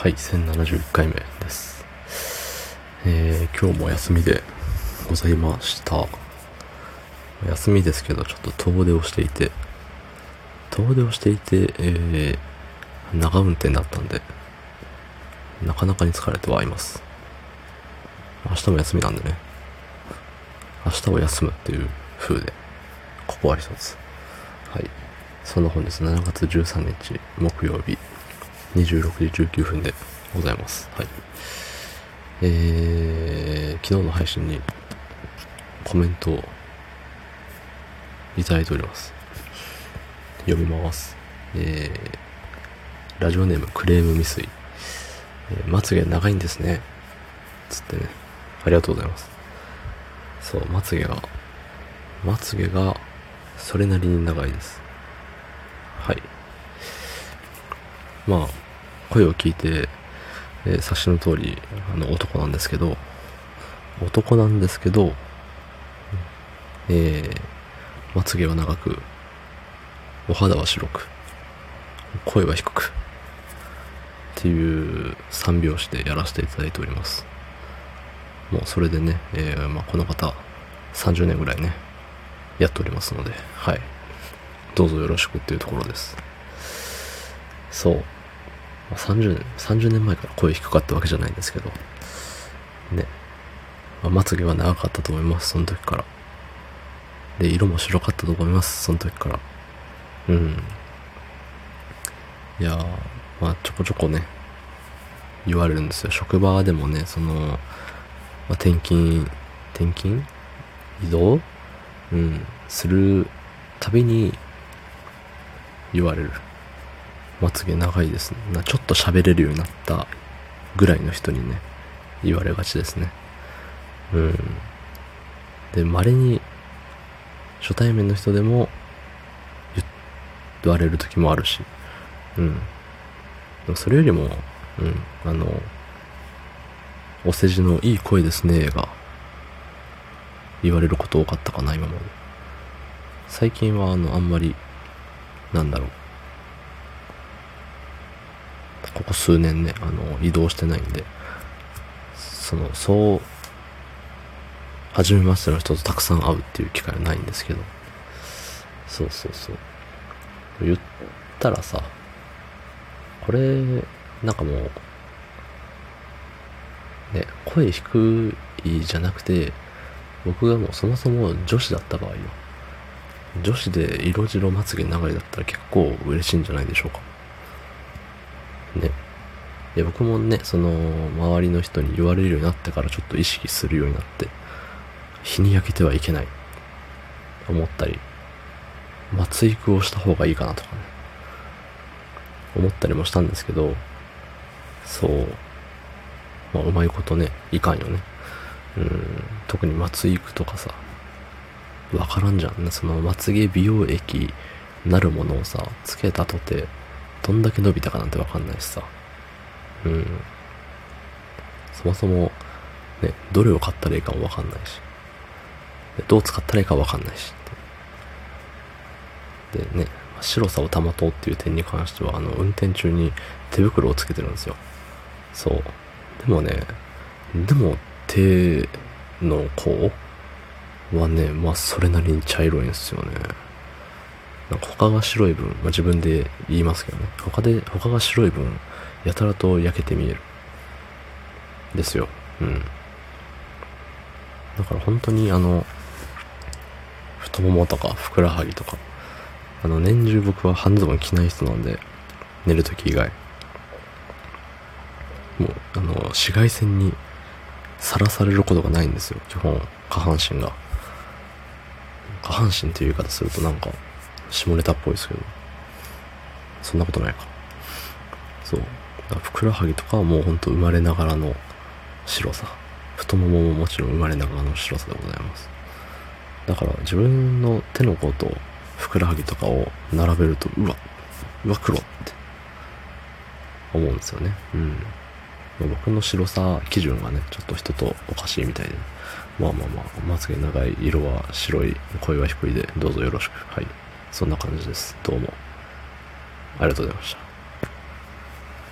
はい、1071回目です。えー、今日も休みでございました。休みですけど、ちょっと遠出をしていて、遠出をしていて、えー、長運転だったんで、なかなかに疲れてはいます。明日も休みなんでね、明日を休むっていう風で、ここは一つ。はい。その本日7月13日木曜日26時19分でございます。はい。えー、昨日の配信にコメントをいただいております。読みます。えー、ラジオネームクレーム未遂。えーまつげ長いんですね。つってね。ありがとうございます。そう、まつげが、まつげがそれなりに長いです。はい。まあ、声を聞いて、えー察しの通り、あの、男なんですけど、男なんですけど、えー、まつげは長く、お肌は白く、声は低く、っていう三拍子でやらせていただいております。もうそれでね、えーまあ、この方、30年ぐらいね、やっておりますので、はい。どうぞよろしくっていうところです。そう。30年、30年前から声低かったわけじゃないんですけど、ね。まあ、まつげは長かったと思います、その時から。で、色も白かったと思います、その時から。うん。いやー、まあ、ちょこちょこね、言われるんですよ。職場でもね、その、まあ、転勤、転勤？移動？うん、するたびに言われる。まつげ長いですね。なちょっと喋れるようになったぐらいの人にね、言われがちですね。うん。で、稀に初対面の人でも言われる時もあるし、うん。でもそれよりも、うん、あの、お世辞のいい声ですねが言われること多かったかな、今まで。最近は、あの、あんまり、なんだろう。ここ数年ね、あの、移動してないんで、その、そう、初めましての人とたくさん会うっていう機会はないんですけど、そうそうそう。言ったらさ、これ、なんかもう、ね、声低いじゃなくて、僕がもうそもそも女子だった場合よ。女子で色白まつげ長いだったら結構嬉しいんじゃないでしょうか。ね。いや、僕もね、その、周りの人に言われるようになってからちょっと意識するようになって、日に焼けてはいけない。思ったり、松育をした方がいいかなとかね。思ったりもしたんですけど、そう、まあ、うまいことね、いかんよね。うん、特に松育とかさ、わからんじゃんね。そのまつげ美容液なるものをさ、つけたとて、どんだけ伸びたかなんてわかんないしさ。うん。そもそも、ね、どれを買ったらいいかもわかんないし。どう使ったらいいかわかんないし。でね、白さを保とうっていう点に関しては、あの、運転中に手袋をつけてるんですよ。そう。でもね、でも手の甲はね、まあそれなりに茶色いんですよね。なんか他が白い分、まあ自分で言いますけどね。他で、他が白い分、やたらと焼けて見える。ですよ。うん。だから本当にあの、太ももとかふくらはぎとか、あの年中僕は半ズボン着ない人なんで、寝るとき以外。もう、あの、紫外線にさらされることがないんですよ。基本、下半身が。下半身っていう言い方するとなんか、下ネタっぽいですけど。そんなことないか。そう。ふくらはぎとかはもうほんと生まれながらの白さ。太ももももちろん生まれながらの白さでございます。だから自分の手の甲とふくらはぎとかを並べると、うわ、うわ、黒って思うんですよね。うん。僕の白さ基準がね、ちょっと人とおかしいみたいで。まあまあまあ、まつげ長い、色は白い、声は低いで、どうぞよろしく。はい。そんな感じです。どうも。ありがとうございました。